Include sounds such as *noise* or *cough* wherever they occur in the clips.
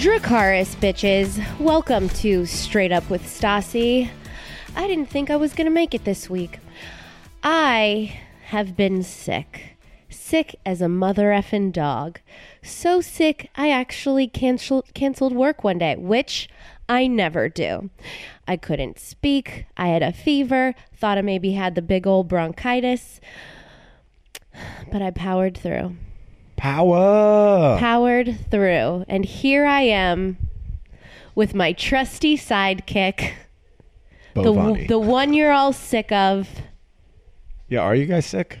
Dracarys, bitches. Welcome to Straight Up with Stassi. I didn't think I was going to make it this week. I have been sick. Sick as a mother effing dog. So sick, I actually cancel- canceled work one day, which I never do. I couldn't speak. I had a fever. Thought I maybe had the big old bronchitis. But I powered through Power. powered through. And here I am with my trusty sidekick, the, Bovani. the one you're all sick of, yeah, are you guys sick?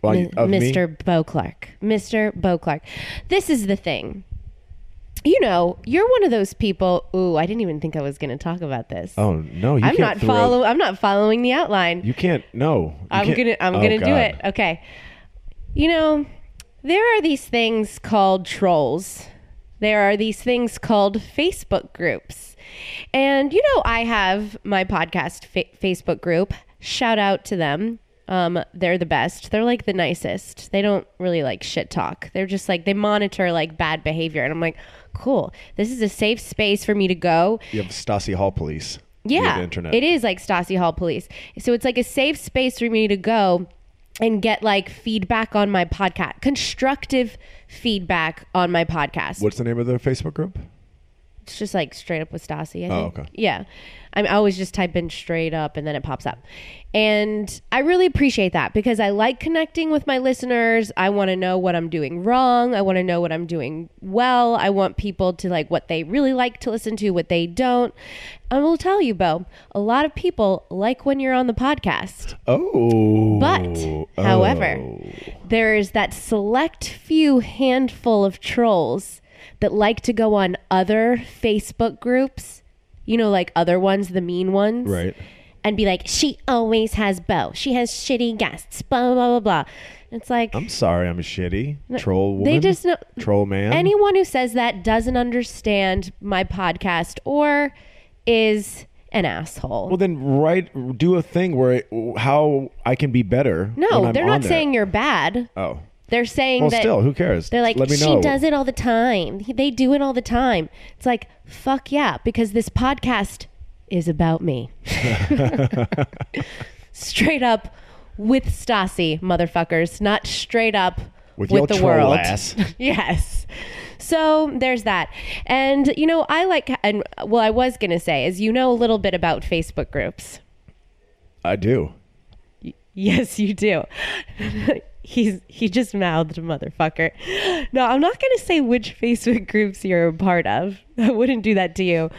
Well, me? Mr. Beau Clark. Mr. Beau Clark. This is the thing. You know, you're one of those people. Ooh, I didn't even think I was going to talk about this. Oh no, you I'm can't not throw- follow. I'm not following the outline. You can't. No, you I'm can't- gonna I'm Oh, gonna do it. Okay. You know, there are these things called trolls. There are these things called Facebook groups. And you know, I have my podcast fa- Facebook group. Shout out to them. Um, they're the best. They're like the nicest. They don't really like shit talk. They're just like they monitor like bad behavior, and I'm like, cool. This is a safe space for me to go You have Stasi Hall Police. yeah, the internet. it is like Stasi Hall Police. So it's like a safe space for me to go and get like feedback on my podcast, constructive feedback on my podcast. What's the name of the Facebook group? It's just like straight up with Stassi. I Oh, think. okay. Yeah. I'm I always just type in straight up and then it pops up. And I really appreciate that because I like connecting with my listeners. I want to know what I'm doing wrong. I want to know what I'm doing well. I want people to like what they really like to listen to, what they don't. I will tell you, Beau, a lot of people like when you're on the podcast. Oh, But, however, oh. there is that select few handful of trolls that like to go on other Facebook groups, you know, like other ones, the mean ones. right. And be like, she always has Beau. She has shitty guests, blah, blah, blah, blah. It's like, I'm sorry, I'm a shitty troll woman. they just know. troll man. Anyone who says that doesn't understand my podcast or is an asshole. well, then write, do a thing where it, how I can be better. no, they're not there. saying you're bad. Oh, They're saying well, that still, who cares? They're like, let me she know. does it all the time. They do it all the time. It's like, fuck yeah, because this podcast is about me. *laughs* straight up with Stassi, motherfuckers, not straight up With with, your the world. ass. *laughs* yes. So there's that. And, you know, I like, and well, I was going to say, is you know a little bit about Facebook groups. I do. Yes, you do. *laughs* He's he just mouthed motherfucker. No, I'm not gonna say which Facebook groups you're a part of. *laughs* I wouldn't do that to you.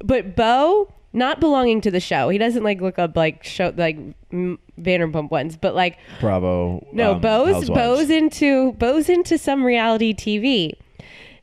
But Beau, not belonging to the show, he doesn't like look up like show like Vanderpump ones, but like Bravo. no, um, Beau's Housewives. Beau's into Beau's into some reality TV.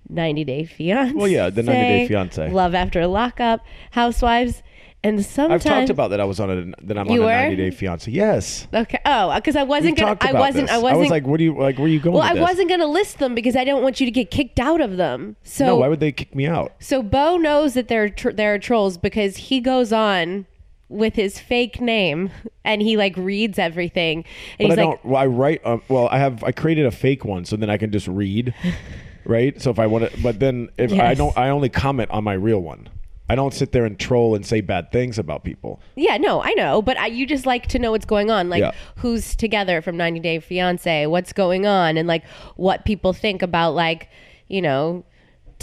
90 Day Fiance. Well, yeah, the 90 Day Fiancé. Love After Lockup, Housewives. And sometimes I've talked about that. I was on a that I'm on a were? 90 Day fiance. Yes. Okay. Oh, because I wasn't We've gonna. I wasn't. I wasn't. was like, what do you like? Where are you going? well, I this? wasn't gonna list them because I don't want you to get kicked out of them. So No, why would they kick me out? So Beau knows that there are tr- there are trolls because he goes on with his fake name *laughs* and he like reads everything and But he's I like don't. Well, I write. Um, well, I have. I created a fake one, so then I can just read, *laughs* right? So if I want to, but then if I don't, I only comment on my real one. I don't sit there and troll and say bad things about people. yeah no I know but I, you just like to know what's going on like Yeah. who's together from 90 Day Fiance what's going on and like what people think about like you know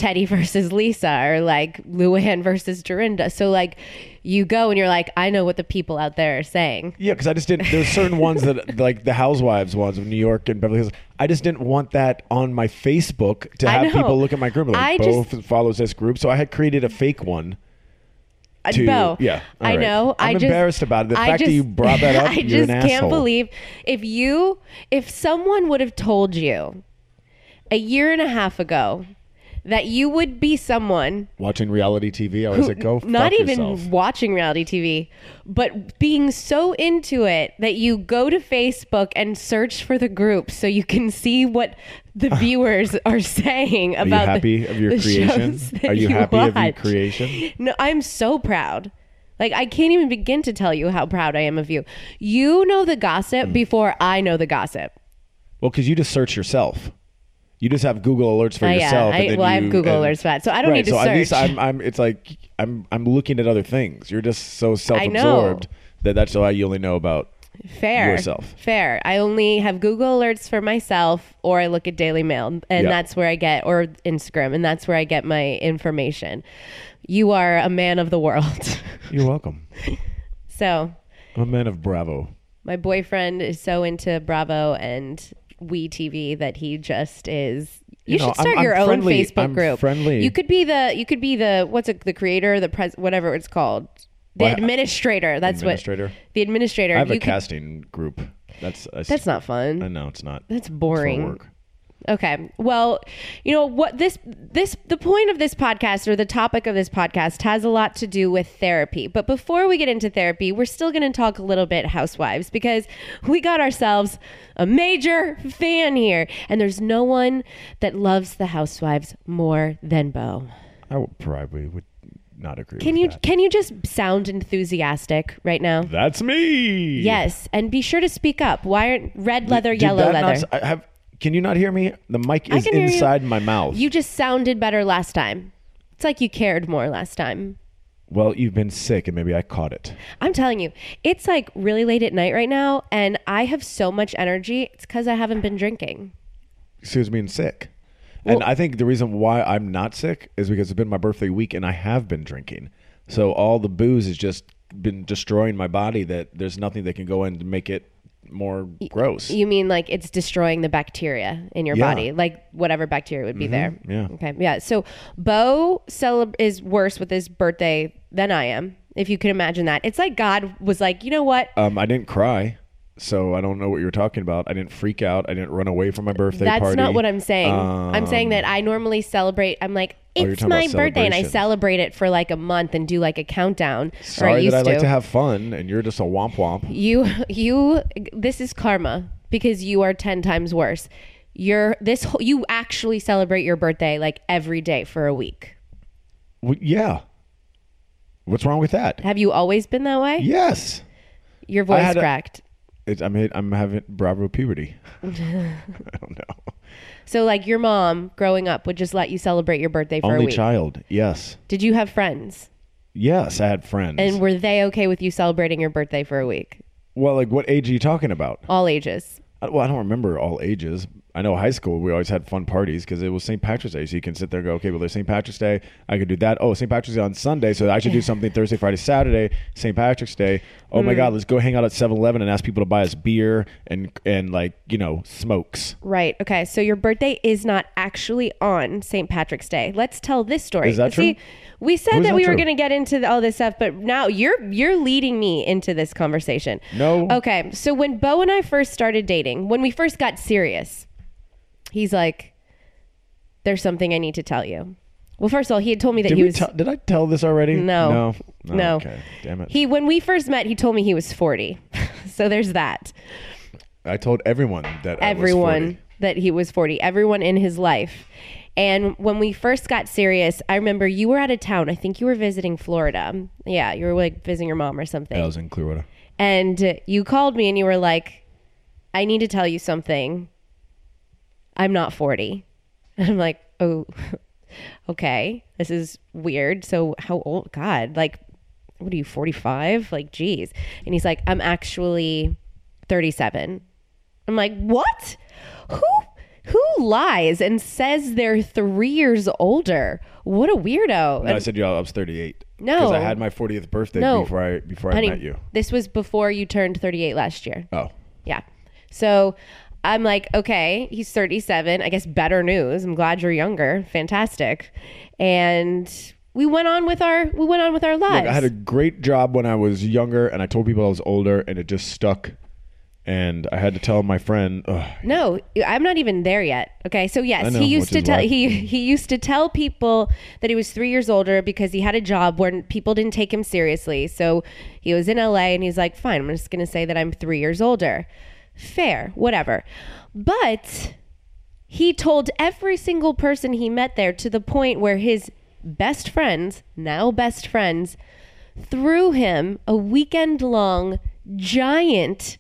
Teddi *laughs* versus Lisa or like Luann versus Dorinda so like you go and you're like I know what the people out there are saying Yeah, because I just didn't. There's certain *laughs* ones that, like the Housewives ones of New York and Beverly Hills. I just didn't want that on my Facebook to have people look at my group. Like, I Beau just- follows this group, so I had created a fake one. Uh, to- Beau, yeah, I right. know. I'm I just, embarrassed about it. The I fact that you brought that *laughs* up, I just an can't asshole. believe if you, if someone would have told you a year and a half ago that you would be someone Watching reality TV, I was like, go not even yourself. watching reality TV, but being so into it that you go to Facebook and search for the group so you can see what the *laughs* viewers are saying Are you about the- happy of your creation? *laughs* Are you happy of your creation? No, I'm so proud. Like I can't even begin to tell you how proud I am of you. You know the gossip Mm. before I know the gossip. Well, because you just search yourself. You just have Google alerts for oh, yeah. yourself. I- and then well, I have you- Google and- alerts for that, so I don't right, need to so At least. I'm, I'm. It's like I'm. I'm looking at other things. You're just so self-absorbed that that's why you only know about Fair. yourself. Fair. I only have Google alerts for myself or I look at Daily Mail and Yeah. that's where I get or Instagram and that's where I get my information. You are a man of the world. *laughs* You're welcome. so, I'm a man of Bravo. my boyfriend is so into Bravo and We TV that he just is. You, You know, should start I'm- I'm your own friendly. Facebook I'm group. friendly. You could be the. You could be the. What's it? The creator, the pres, whatever it's called. The Well, administrator. That's Administrator? what. The administrator. I have a You could- casting group. That's I, That's not fun. I know it's not. That's boring. Okay. Well, you know what this this the point of this podcast or the topic of this podcast has a lot to do with therapy. But before we get into therapy, we're still going to talk a little bit housewives because we got ourselves a major fan here and there's no one that loves the housewives more than Beau. I would probably would not agree. Can with you that. can you just sound enthusiastic right now? That's me. Yes, and be sure to speak up. Why aren't red leather, Did yellow not leather? I have. Can you not hear me? The mic is can hear you. inside my mouth. You just sounded better last time. It's like you cared more last time. well, you've been sick, and maybe I caught it. I'm telling you, it's like really late at night right now, and I have so much energy. It's because I haven't been drinking. Excuse me, and sick. and Well- I think the reason why I'm not sick is because it's been my birthday week, and I have been drinking. So all the booze has just been destroying my body. That there's nothing that can go in to make it more gross. You mean like it's destroying the bacteria in your Yeah. body, like whatever bacteria would be there? yeah. Okay. Yeah. So Beau is worse with his birthday than I am. If you can imagine that, it's like God was like, you know what? um, I didn't cry. So I don't know what you're talking about. I didn't freak out. I didn't run away from my birthday party. That's party. not what I'm saying. I'm saying that um, I normally celebrate. I'm like, Oh, you're it's talking my about birthday, and I celebrate it for like a month and do like a countdown. or I Sorry used that I like to. to have fun, and you're just a womp womp. you you this is karma because you are 10 times worse you're this whole, you actually celebrate your birthday like every day for a week Well, yeah. What's wrong with that? have you always been that way Yes. your I voice had a- cracked It's, I'm I'm having Bravo puberty. *laughs* *laughs* I don't know. so like your mom growing up would just let you celebrate your birthday for a week? Only week child. Yes. did you have friends Yes, I had friends. and were they okay with you celebrating your birthday for a week well, like what age are you talking about? all ages I- Well, I don't remember all ages. I know high school we always had fun parties because it was St. Patrick's Day, so you can sit there and go, okay, well, there's St. Patrick's Day. I could do that. Oh, St. Patrick's Day on Sunday, so I should do *laughs* something Thursday, Friday, Saturday. St. Patrick's Day. Oh Mm. my God, let's go hang out at 7-Eleven and ask people to buy us beer and and like you know smokes. Right. Okay. So your birthday is not actually on St. Patrick's Day. Let's tell this story. Is that See, true? we said that not we were true? going to get into all this stuff, but now you're you're leading me into this conversation. No. Okay. So when Bo and I first started dating, when we first got serious, he's like, "There's something I need to tell you." Well, first of all, he had told me that Did, he was tell- did I tell this already? No. No. Oh, No. Okay. Damn it. he when we first met, he told me he was 40. *laughs* so there's that. I told everyone that I was everyone 40. that he was 40, everyone in his life. And when we first got serious, I remember you were out of town. I think you were visiting Florida. Yeah, you were like visiting your mom or something. I was in Clearwater. and you called me and you were like, I need to tell you something. I'm not 40. And I'm like, oh, *laughs* okay. This is weird. So, how old? God, like, what are you, 45? Like, geez. And he's like, I'm actually 37. I'm like, what? Who? Who lies and says they're three years older? What a weirdo! No, I said, yeah, I was 38. No. Because I had my 40th birthday No. before I before I Honey, met you. this was before you turned 38 last year. Oh. Yeah. So I'm like, okay, he's 37. I guess better news. I'm glad you're younger. Fantastic. And we went on with our we went on with our lives. Look, I had a great job when I was younger, and I told people I was older, and it just stuck. And I had to tell my friend, Ugh, No, I'm not even there yet. Okay, so yes, know, he used to tell he he used to tell people that he was three years older because he had a job where people didn't take him seriously. So he was in LA and he's like, "Fine, I'm just going to say that I'm three years older." Fair, whatever. But he told every single person he met there to the point where his best friends, now best friends, threw him a weekend long giant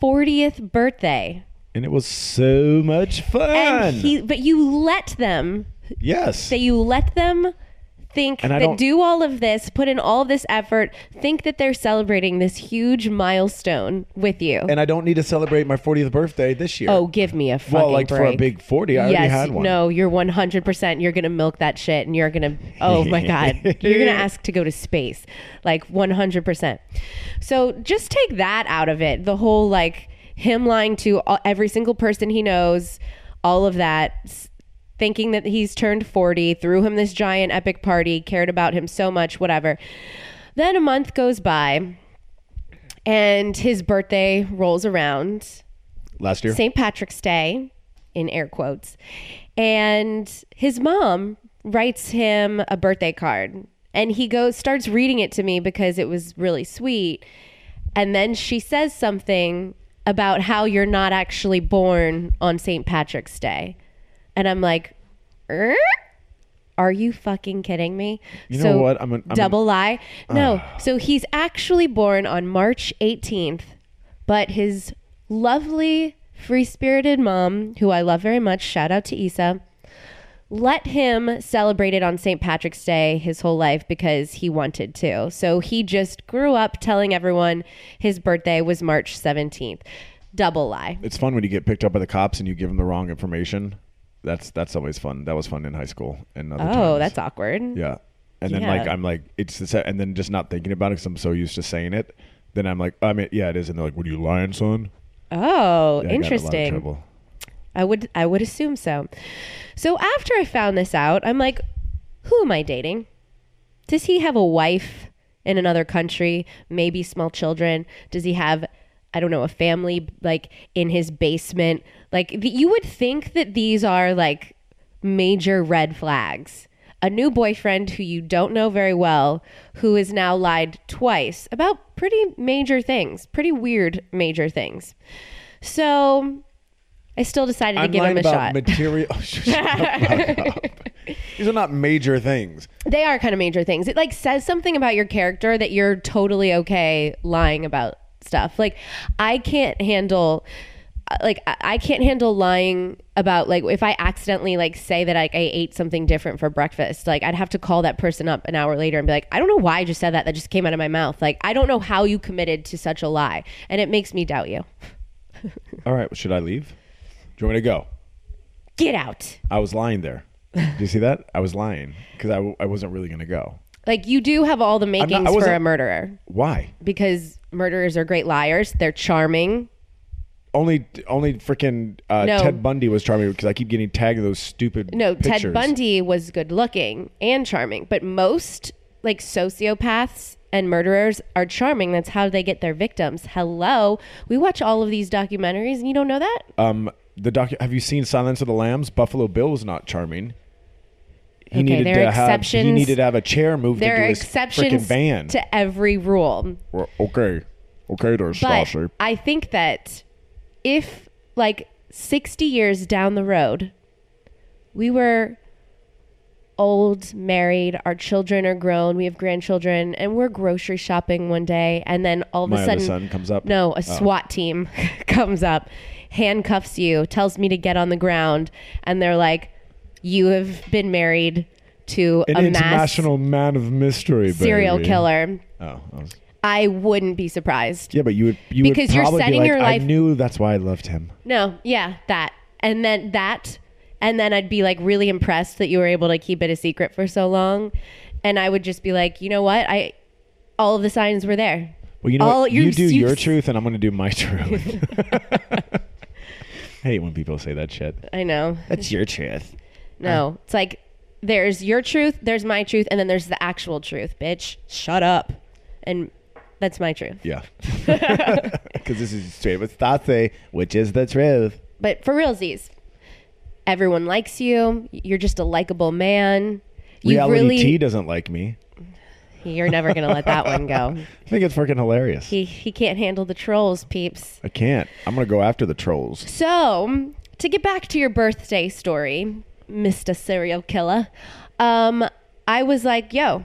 40th birthday. and it was so much fun. And he but you let them yes. that you let them think And that don't- all of this, put in all this effort, think that they're celebrating this huge milestone with you. and I don't need to celebrate my 40th birthday this year. Oh, give me a fucking well, like for a big 40, I yes, already had one. no, you're 100%. You're going to milk that shit and you're going to, oh my God, *laughs* you're going to ask to go to space. Like 100%. So just take that out of it. The whole like him lying to all, every single person he knows, all of that, thinking that he's turned 40, threw him this giant epic party, cared about him so much, whatever. Then a month goes by and his birthday rolls around. Last year? St. Patrick's Day, in air quotes. And his mom writes him a birthday card. And he goes starts reading it to me because it was really sweet. And then she says something about how you're not actually born on St. Patrick's Day. And I'm like, er? Are you fucking kidding me? You know what? I'm an- double lie. *sighs* No. so he's actually born on March 18th, but his lovely, free spirited mom, who I love very much, shout out to Isa, let him celebrate it on St. Patrick's Day his whole life because he wanted to. So he just grew up telling everyone his birthday was March 17th. Double lie. It's fun when you get picked up by the cops and you give them the wrong information. That's that's always fun. That was fun in high school and other Oh, times. that's awkward. Yeah. And then like I'm like it's the se- and then just not thinking about it because I'm so used to saying it. Then I'm like I mean yeah it is and they're like what are you lying son? Oh, Yeah, I got in a lot of interesting. trouble. I would I would assume so. So after I found this out, I'm like, who am I dating? Does he have a wife in another country, maybe small children? Does he have I don't know, a family like in his basement? Like the, you would think that these are like major red flags. A new boyfriend who you don't know very well, who has now lied twice about pretty major things, pretty weird major things. So I still decided to I'm give him a shot. material. *laughs* Oh. *laughs* These are not major things. they are kind of major things. It like says something about your character that you're totally okay lying about stuff. Like I can't handle uh, like I- can't handle lying about like if I accidentally like say that like I ate something different for breakfast. Like I'd have to call that person up an hour later and be like, I don't know why I just said that. That just came out of my mouth. Like I don't know how you committed to such a lie, and it makes me doubt you. *laughs* All right, should I leave? Do you want me to go? Get out. I was lying there. Do you see that? I was lying because I, w- I wasn't really going to go. Like you do have all the makings for a murderer Why? because murderers are great liars. They're charming. Only only freaking uh, No. Ted Bundy was charming because I keep getting tagged in those stupid No, pictures. Ted Bundy was good looking and charming, but most like sociopaths and murderers are charming. That's how they get their victims. Hello. We watch all of these documentaries and you don't know that? Um, the doc. Have you seen Silence of the Lambs? Buffalo Bill was not charming. He Okay, needed there to are have. He exceptions. needed to have a chair moved there into are his exceptions van. to every rule. Well, okay, okay, there, But Stassi. I think that if, like, 60 years down the road, we were old, married, our children are grown, we have grandchildren, and we're grocery shopping one day, and then all of My a sudden, son comes up. No, Oh. a SWAT team *laughs* comes up, handcuffs you, tells me to get on the ground, and they're like, "You have been married to An a mass international man of mystery, serial baby. killer." Oh, I was- I wouldn't be surprised. yeah, but you would you Because would you're probably be setting like, your I knew that's why I loved him. No, yeah, that. And then that. And then I'd be like really impressed that you were able to keep it a secret for so long. And I would just be like, you know what? I all of the signs were there. Well, you know All- what? You you're- do you've your truth, and I'm going to do my *laughs* truth. *laughs* I hate when people say that shit. I know. That's your truth. No. Uh. It's like there's your truth, there's my truth, and then there's the actual truth, bitch. Shut up. And that's my truth. Yeah. *laughs* *laughs* Because this is straight with Stassi, which is the truth. But for realsies, everyone likes you. You're just a likable man. You Reality really T doesn't like me. You're never gonna let that one go. *laughs* I think it's freaking hilarious. He he can't handle the trolls, peeps. I can't. I'm going to go after the trolls. So, to get back to your birthday story, Mr. Serial Killer, um, I was like, yo,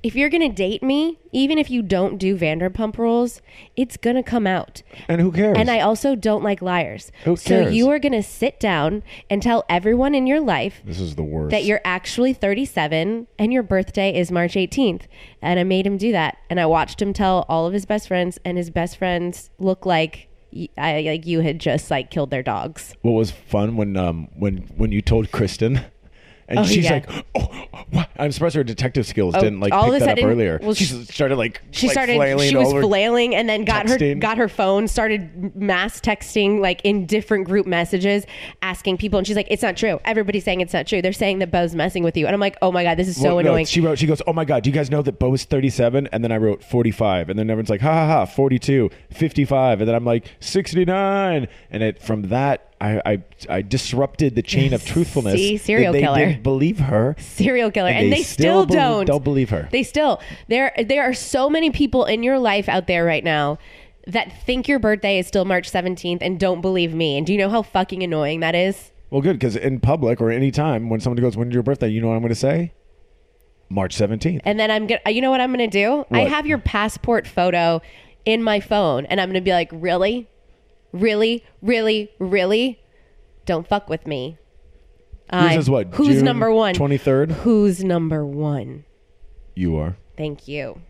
if you're going to date me, even if you don't do Vanderpump rules, it's going to come out. And who cares? And I also don't like liars. Who So cares? you are going to sit down and tell everyone in your life this is the worst. that you're actually 37 and your birthday is March 18th. And I made him do that. And I watched him tell all of his best friends, and his best friends look like I, like you had just like killed their dogs. what was fun when um when when you told Kristen, and Oh, she's yeah. like, "Oh, what?" I'm surprised her detective skills Oh, didn't like all pick that up earlier. well, she she- started like She like, started. flailing She was over- flailing, and then got her got her phone. Started mass texting like in different group messages, asking people. And she's like, "It's not true. Everybody's saying it's not true. They're saying that Beau's messing with you." And I'm like, "Oh my god, this is so Well, no, annoying." she wrote, she goes, Oh my God, do you guys know that Beau is 37? And then I wrote 45. And then everyone's like, Ha ha ha, 42, 55. And then I'm like, 69. And it from that, I, I, I disrupted the chain of *laughs* truthfulness. See, serial they killer. didn't believe her. serial killer, And and, they they, still still, don't. don't believe her. They still there. There are so many people in your life out there right now that think your birthday is still March 17th and don't believe me. And do you know how fucking annoying that is? Well, good, because in public or any time when somebody goes, When's your birthday? You know what I'm going to say? March 17th. And then I'm gonna. You know what I'm gonna do? I have your passport photo in my phone, and I'm gonna be like, really, really, really, really, don't fuck with me. Yours is what? Who's June number one? 23rd? Who's number one? You are. Thank you.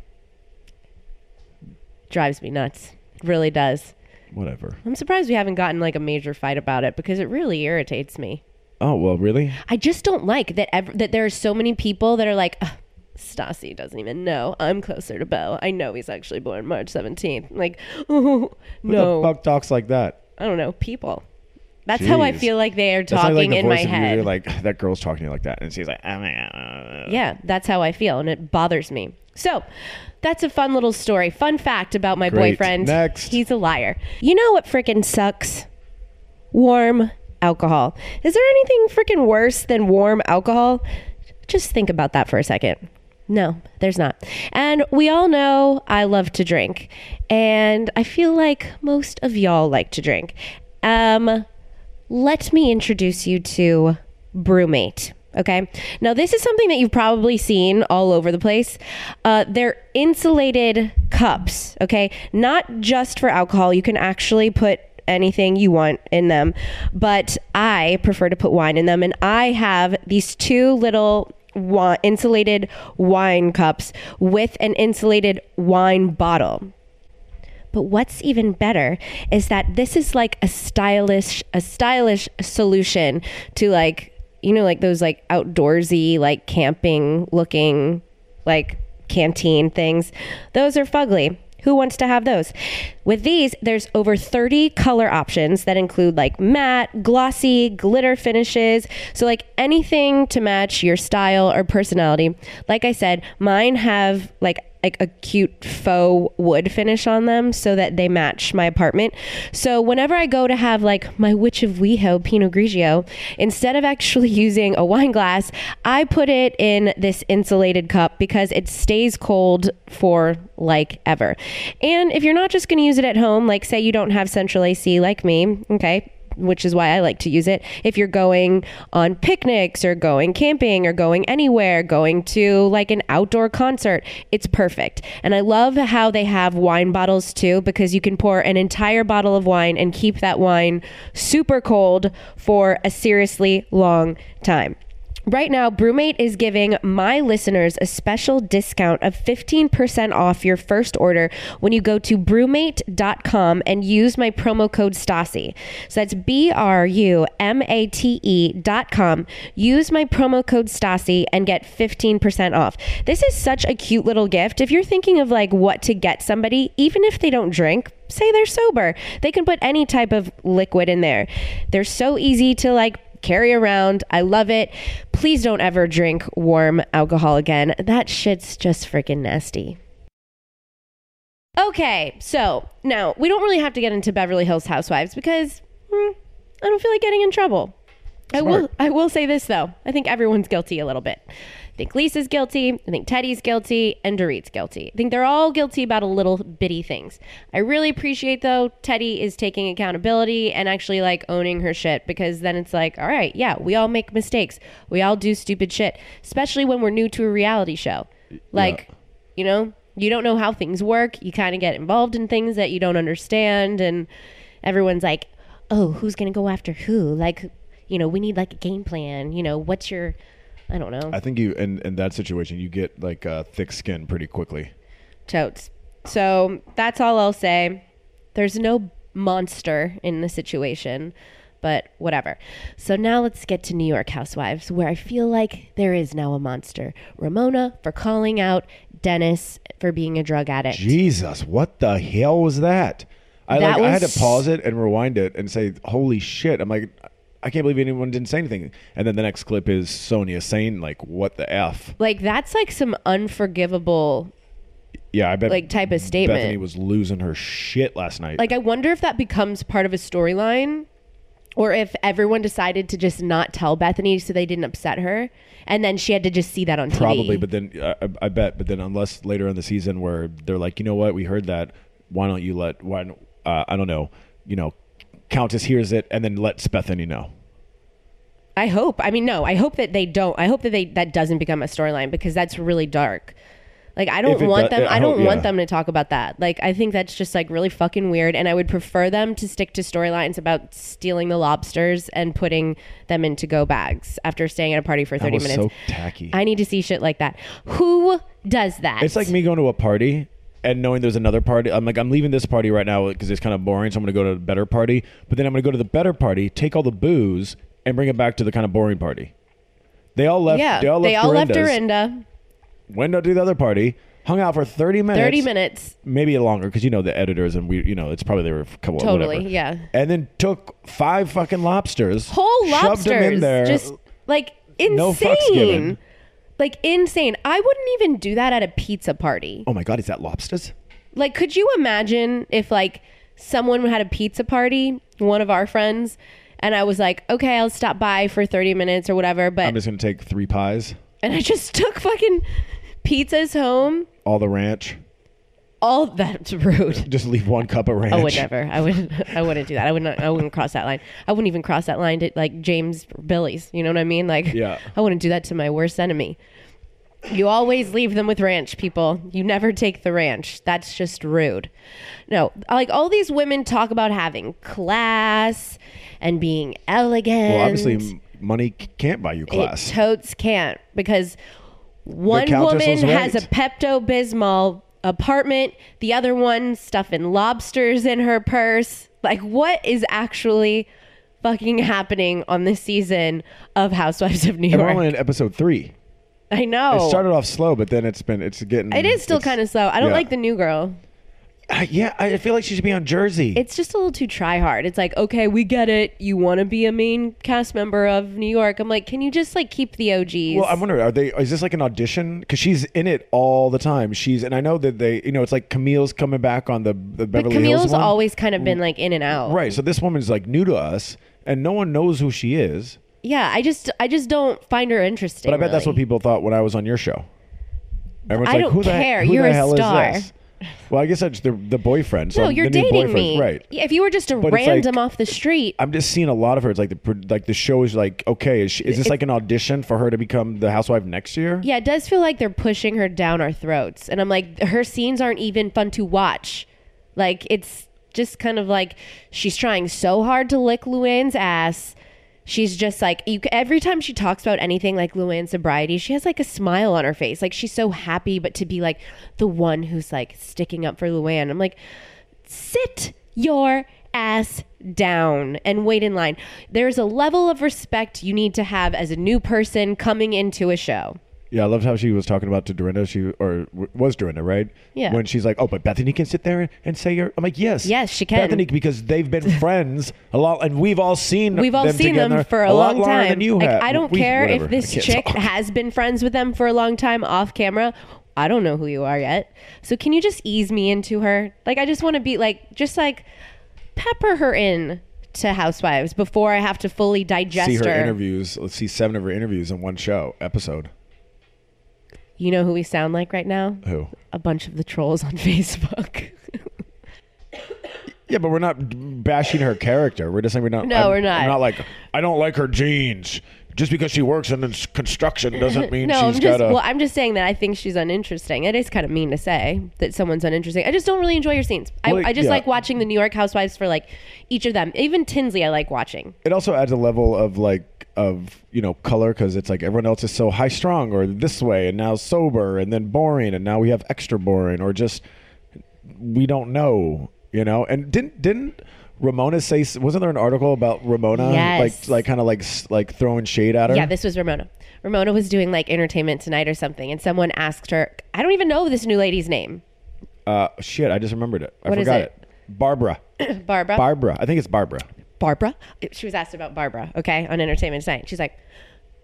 Drives me nuts. Really does. Whatever. I'm surprised we haven't gotten like a major fight about it because it really irritates me. Oh, well, really? I just don't like that ev- that there are so many people that are like, "Ugh, Stassi doesn't even know. I'm closer to Beau. I know he's actually born March 17th. Like, oh, *laughs* Who no. the fuck talks like that? I don't know. People. That's how I Jeez. feel like they are That's talking like the in my voice of you, head. You're like, *laughs* that girl's talking to you like that. And she's like, "Ah, ah, ah." Yeah, that's how I feel, and it bothers me. So, that's a fun little story. Fun fact about my Great. boyfriend. Next. He's a liar. You know what freaking sucks? Warm alcohol. Is there anything freaking worse than warm alcohol? Just think about that for a second. No, there's not. And we all know I love to drink. And I feel like most of y'all like to drink. Um, let me introduce you to BruMate. Okay. Now, this is something that you've probably seen all over the place. Uh, they're insulated cups. Okay. Not just for alcohol. You can actually put anything you want in them. But I prefer to put wine in them. And I have these two little insulated wine cups with an insulated wine bottle. But what's even better is that this is like a stylish a stylish solution to like you know like those like outdoorsy like camping looking like canteen things. Those are fugly. Who wants to have those? With these, there's over 30 color options that include like matte, glossy, glitter finishes. So, like anything to match your style or personality. Like I said, mine have like like a cute faux wood finish on them so that they match my apartment. So whenever I go to have like my Witch of WeHo Pinot Grigio, instead of actually *laughs* using a wine glass, I put it in this insulated cup because it stays cold for like ever. And if you're not just going to use it at home, like say you don't have central AC like me, okay, which is why I like to use it. If you're going on picnics or going camping or going anywhere, going to like an outdoor concert, it's perfect. And I love how they have wine bottles too, because you can pour an entire bottle of wine and keep that wine super cold for a seriously long time. Right now, BruMate is giving my listeners a special discount of 15% off your first order when you go to brumate.com and use my promo code STASI. So that's B R U M A T E.com. Use my promo code STASI and get 15% off. This is such a cute little gift. If you're thinking of like what to get somebody, even if they don't drink, say they're sober, they can put any type of liquid in there. They're so easy to like carry around. I love it. Please don't ever drink warm alcohol again. That shit's just freaking nasty. Okay, so now we don't really have to get into Beverly Hills Housewives because hmm, I don't feel like getting in trouble. I will. I will say this though. I think everyone's guilty a little bit. I think Lisa's guilty. I think Teddi's guilty, and Dorit's guilty. I think they're all guilty about a little bitty things. I really appreciate though Teddi is taking accountability and actually like owning her shit because then it's like, all right, yeah, we all make mistakes. We all do stupid shit, especially when we're new to a reality show. Like, you know, you don't know how things work. You kind of get involved in things that you don't understand, and everyone's like, "Oh, who's gonna go after who?" Like, you know, we need like a game plan. You know, what's your, I don't know, I think you in in that situation you get like uh, thick skin pretty quickly. totes. So that's all I'll say. There's no monster in the situation, but whatever. So now let's get to New York Housewives, where I feel like there is now a monster. Ramona for calling out Dennis for being a drug addict. Jesus, what the hell was that? I That like I had was- to pause it and rewind it and say, "Holy shit!" I'm like, I can't believe anyone didn't say anything. And then the next clip is Sonja saying like, "What the f?" Like that's like some unforgivable Yeah, I bet like type of statement. Bethenny was losing her shit last night. Like I wonder if that becomes part of a storyline or if everyone decided to just not tell Bethenny so they didn't upset her and then she had to just see that on TV. Probably, but then I, I bet. But then unless later in the season where they're like, you know what, we heard that. Why don't you let? Why? Uh, I don't know. You know, Countess hears it and then lets Bethenny know. I hope. I mean no, I hope that they don't. I hope that they that doesn't become a storyline because that's really dark. Like I don't want do- them I I don't hope- want yeah. them to talk about that. Like I think that's just like really fucking weird and I would prefer them to stick to storylines about stealing the lobsters and putting them into go bags after staying at a party for That 30 was minutes. so tacky. I need to see shit like that. Who does that? It's like me going to a party and knowing there's another party. I'm like, I'm leaving this party right now because it's kind of boring. So I'm going to go to a better party. But then I'm going to go to the better party, take all the booze, and bring it back to the kind of boring party. They all left. yeah, They all left. left Dorinda's, Dorinda. Went to the other party. Hung out for 30 minutes. 30 minutes. Maybe longer because you know the editors and we, you know, it's probably they were a couple. Totally, whatever. Totally yeah. And then took five fucking lobsters. Whole Shoved lobsters. them in there. Just like No fucks given. Like insane. I wouldn't even do that at a pizza party. oh my god, is that lobsters? Like, could you imagine if like someone had a pizza party, one of our friends, and I was like, okay, I'll stop by for 30 minutes or whatever, but I'm just gonna take three pies, and I just *laughs* took fucking pizzas home. all the ranch. All that's *laughs* rude. Just leave one cup of oh, ranch. Oh, would never. I would. I wouldn't do that. I would not. I wouldn't cross that line. I wouldn't even cross that line to like James Billy's. You know what I mean? Like, Yeah. I wouldn't do that to my worst enemy. You always leave them with ranch, people. You never take the ranch. That's just rude. No, like all these women talk about having class and being elegant. Well, obviously, money can't buy you class. It totes can't because one woman was has a. Pepto Bismol apartment, the other one stuffing lobsters in her purse. Like, what is actually fucking happening on this season of Housewives of New and we're only in episode three. I know. It started off slow, but then it's been it's getting. it is still kind of slow. I don't yeah. like the new girl. Uh, yeah, I feel like she should be on Jersey. It's just a little too try hard. It's like, okay, we get it. You want to be a main cast member of New York. I'm like, can you just like keep the OGs? well, I'm wondering, are they? Is this like an audition? Because she's in it all the time. She's and I know that they, you know, it's like Camille's coming back on the the but Beverly Camille's Hills one. always kind of been like in and out. right. So this woman's like new to us, and no one knows who she is. Yeah, I just I just don't find her interesting. But I bet that's what people thought when I was on your show. Everyone's I like, don't who the, care. Who You're the a hell star. Is this? Well, I guess that's the the boyfriend. So No, I'm you're the new dating boyfriend. me. right? Yeah, If you were just a But it's random like- off the street, I'm just seeing a lot of her. It's like the pro- like the show is like okay. Is, she, is this like an audition for her to become the housewife next year? yeah, it does feel like they're pushing her down our throats. And I'm like, her scenes aren't even fun to watch. Like it's just kind of like she's trying so hard to lick Luann's ass. She's just like you. Every time she talks about anything like Luann's sobriety, she has like a smile on her face. Like she's so happy, but to be like the one who's like sticking up for Luann. I'm like, sit your ass down and wait in line. There's a level of respect you need to have as a new person coming into a show. Yeah, I loved how she was talking about to Dorinda. She or w- was Dorinda, right? Yeah. When she's like, "Oh, but Bethenny can sit there and say your," I'm like, "Yes, Yes, she can. Bethenny, because they've been *laughs* friends a lot, and we've all seen We've all them seen them for a, lot long time. Like, have. I don't We- care whatever. if this chick talk. has been friends with them for a long time off camera. I don't know who you are yet. So can you just ease me into her? Like I just want to be like just like pepper her in to Housewives before I have to fully digest see her, her. interviews. Let's see seven of her interviews in one show episode. You know who we sound like right now? Who? A bunch of the trolls on *laughs* Facebook. Yeah, but we're not bashing her character. We're just saying we're not. No, I'm- we're not. I'm not like I don't like her jeans. Just because she works in construction doesn't *laughs* mean no, she's I'm just got a. well, I'm just saying that I think she's uninteresting. It is kind of mean to say that someone's uninteresting. I just don't really enjoy your scenes. I, Well, I just yeah. like watching the New York Housewives for like each of them. Even Tinsley, I like watching. it also adds a level of like of you know color because it's like everyone else is so high strung or this way and now sober and then boring and now we have extra boring or just we don't know you know and didn't didn't Ramona say wasn't there an article about Ramona Yes. like like kind of like like throwing shade at her Yeah, this was Ramona. Ramona was doing like Entertainment Tonight or something, and someone asked her. I don't even know this new lady's name. uh shit I just remembered it I What is forgot it? Barbara *clears throat* Barbara. Barbara I think it's Barbara Barbara. She was asked about Barbara. Okay, on Entertainment Tonight. She's like,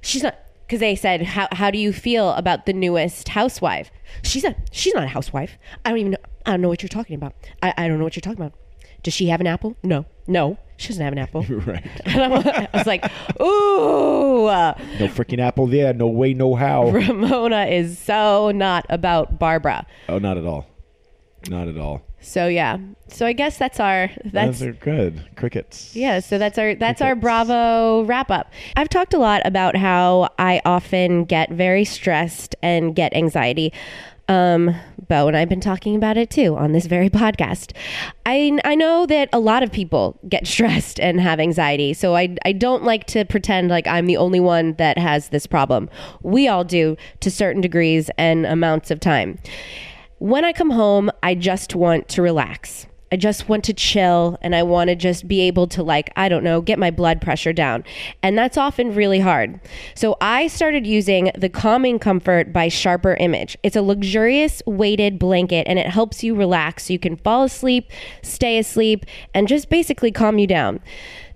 she's not. Because they said, how, how do you feel about the newest housewife? She said, she's not a housewife. I don't even know. I don't know what you're talking about. I, I don't know what you're talking about. Does she have an apple? No. No, she doesn't have an apple. *laughs* right *laughs* And I'm- I was like, ooh. no freaking apple there no way no how *laughs* Ramona is so not about Barbara. oh not at all not at all So yeah. So I guess that's our that's those are good crickets yeah, so that's our that's our Bravo wrap up. I've talked a lot about how I often get very stressed and get anxiety. Um, Bo and I've been talking about it too on this very *laughs* podcast. I I know that a lot of people get stressed and have anxiety, so I I don't like to pretend like I'm the only one that has this problem. We all do to certain degrees and amounts of time. When I come home, I just want to relax. I just want to chill and I want to just be able to, like, I don't know, get my blood pressure down. And that's often really hard. So I started using the Calming Comfort by Sharper Image. It's a luxurious weighted blanket and it helps you relax so you can fall asleep, stay asleep, and just basically calm you down.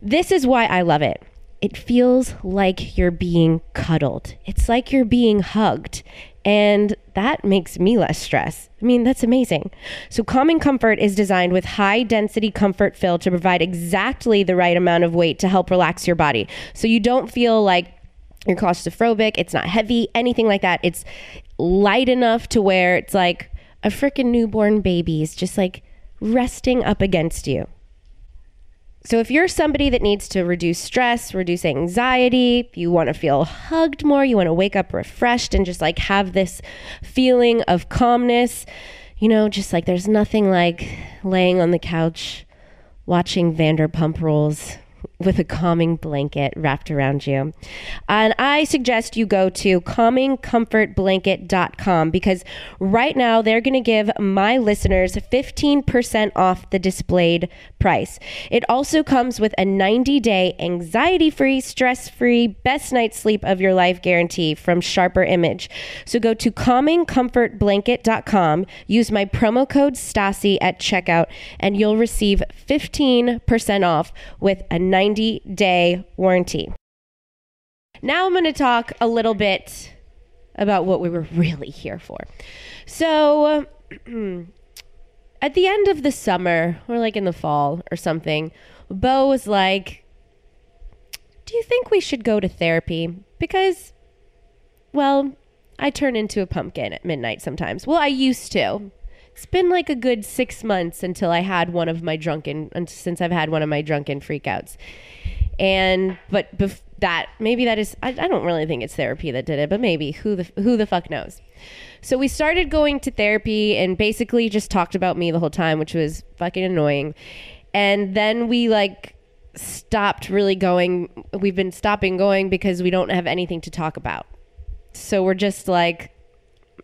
This is why I love it. It feels like you're being cuddled, it's like you're being hugged. And that makes me less stress. I mean, that's amazing. So, Calming Comfort is designed with high density comfort fill to provide exactly the right amount of weight to help relax your body. So, you don't feel like you're claustrophobic, it's not heavy, anything like that. It's light enough to where it's like a freaking newborn baby is just like resting up against you. So, if you're somebody that needs to reduce stress, reduce anxiety, you want to feel hugged more, you want to wake up refreshed and just like have this feeling of calmness, you know, just like there's nothing like laying on the couch watching Vanderpump Rules with a calming blanket wrapped around you. And I suggest you go to calmingcomfortblanket.com because right now they're going to give my listeners 15% off the displayed price. It also comes with a 90 day anxiety free, stress free, best night's sleep of your life guarantee from Sharper Image. So go to calmingcomfortblanket.com, use my promo code STASI at checkout, and you'll receive 15% off with a 90 day warranty. Now I'm going to talk a little bit about what we were really here for. So, *clears throat* at the end of the summer, or like in the fall or something, Bo was like, Do you think we should go to therapy? Because, well, I turn into a pumpkin at midnight sometimes. Well, I used to. It's been like a good six months until I had one of my drunken, since I've had one of my drunken freakouts. And, but bef- that, maybe that is, I, I don't really think it's therapy that did it, but maybe who the, who the fuck knows. So we started going to therapy and basically just talked about me the whole time, which was fucking annoying. And then we like stopped really going. We've been stopping going because we don't have anything to talk about. So we're just like,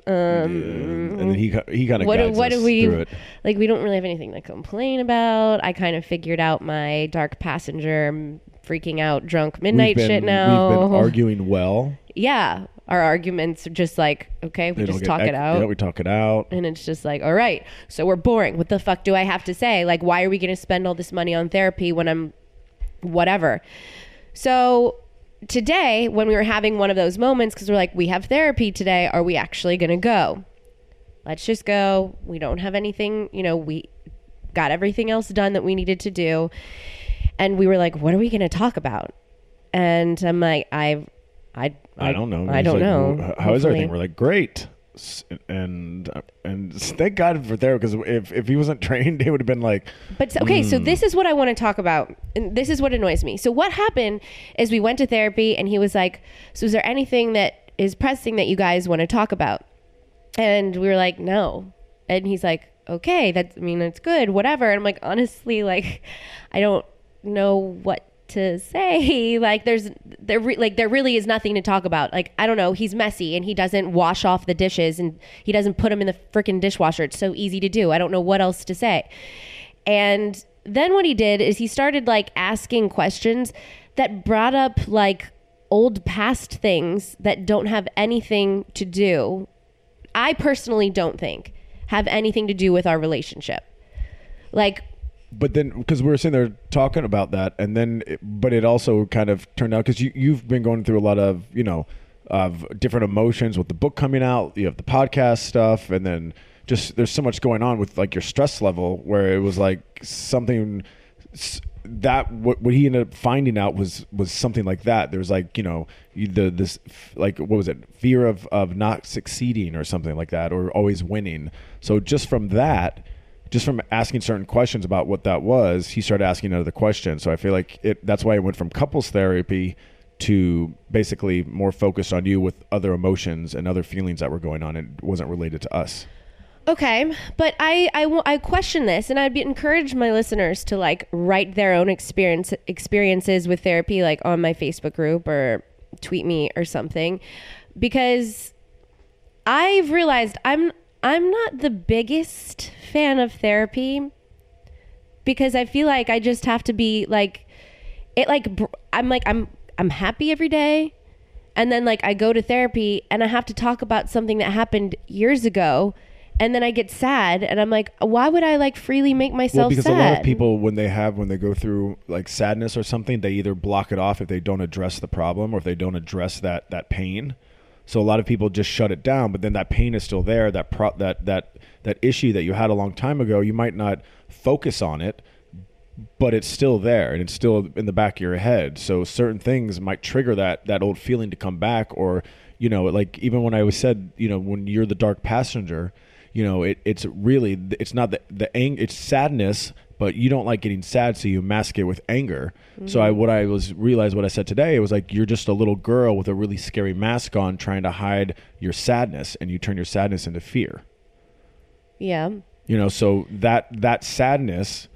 um, and then he he kind of what guides what us do we through it. like? We don't really have anything to complain about. I kind of figured out my dark passenger freaking out drunk midnight been, shit now. We've been *laughs* arguing well. yeah, our arguments are just like okay, we They just talk ex- it out. Yeah, we talk it out. and it's just like, all right, so we're boring. What the fuck do I have to say? Like, why are we going to spend all this money on therapy when I'm whatever? So today, when we were having one of those moments, because we're like, we have therapy today, are we actually going to go? Let's just go. We don't have anything, you know, we got everything else done that we needed to do. And we were like, what are we going to talk about? And I'm like, I've I, I don't know. I don't like, know. "Well, How is everything? We're like, great. And and thank God for therapy because if, if he wasn't *laughs* trained, he would have been like, But okay, so Hmm. this is what I want to talk about. And this is what annoys me. So what happened is we went to therapy and he was like, "So is there anything that is pressing that you guys want to talk about?" And we were like, "No." And he's like, "Okay, that's I mean, it's good, whatever." And I'm like, "Honestly, like *laughs* I don't know what to say. *laughs* Like there's there re- like there really is nothing to talk about. Like I don't know, he's messy and he doesn't wash off the dishes and he doesn't put them in the freaking dishwasher. It's so easy to do. I don't know what else to say." And then what he did is he started like asking questions that brought up like old past things that don't have anything to do. I personally don't think have anything to do with our relationship. Like but then because we were sitting there talking about that, and then but it also kind of turned out because you you've been going through a lot of you know of different emotions with the book coming out. You have the podcast stuff, and then just there's so much going on with like your stress level where it was like something that what, what he ended up finding out was was something like that there was like you know the this like what was it fear of of not succeeding or something like that or always winning so just from that just from asking certain questions about what that was he started asking another question. So i feel like it that's why it went from couples therapy to basically more focused on you with other emotions and other feelings that were going on. It wasn't related to us. Okay, but I, I, I question this, and I'd be encourage my listeners to like write their own experience experiences with therapy, like on my Facebook group or tweet me or something, because I've realized I'm I'm not the biggest fan of therapy because I feel like I just have to be like it like I'm like I'm I'm happy every day and then like I go to therapy and I have to talk about something that happened years ago and then I get sad and I'm like why would I like freely make myself well, because sad? a lot of people when they have when they go through like sadness or something, they either block it off if they don't address the problem or if they don't address that that pain. So a lot of people just shut it down, but then that pain is still there. That pro- that that that issue that you had a long time ago, you might not focus on it, but it's still there and it's still in the back of your head. So certain things might trigger that that old feeling to come back, or you know, like even when I was said, you know, when you're the dark passenger, you know, it, it's really it's not the the ang- it's sadness, but you don't like getting sad, so you mask it with anger. So I what I was realized what I said today it was like you're just a little girl with a really scary mask on, trying to hide your sadness, and you turn your sadness into fear yeah. you know so that that sadness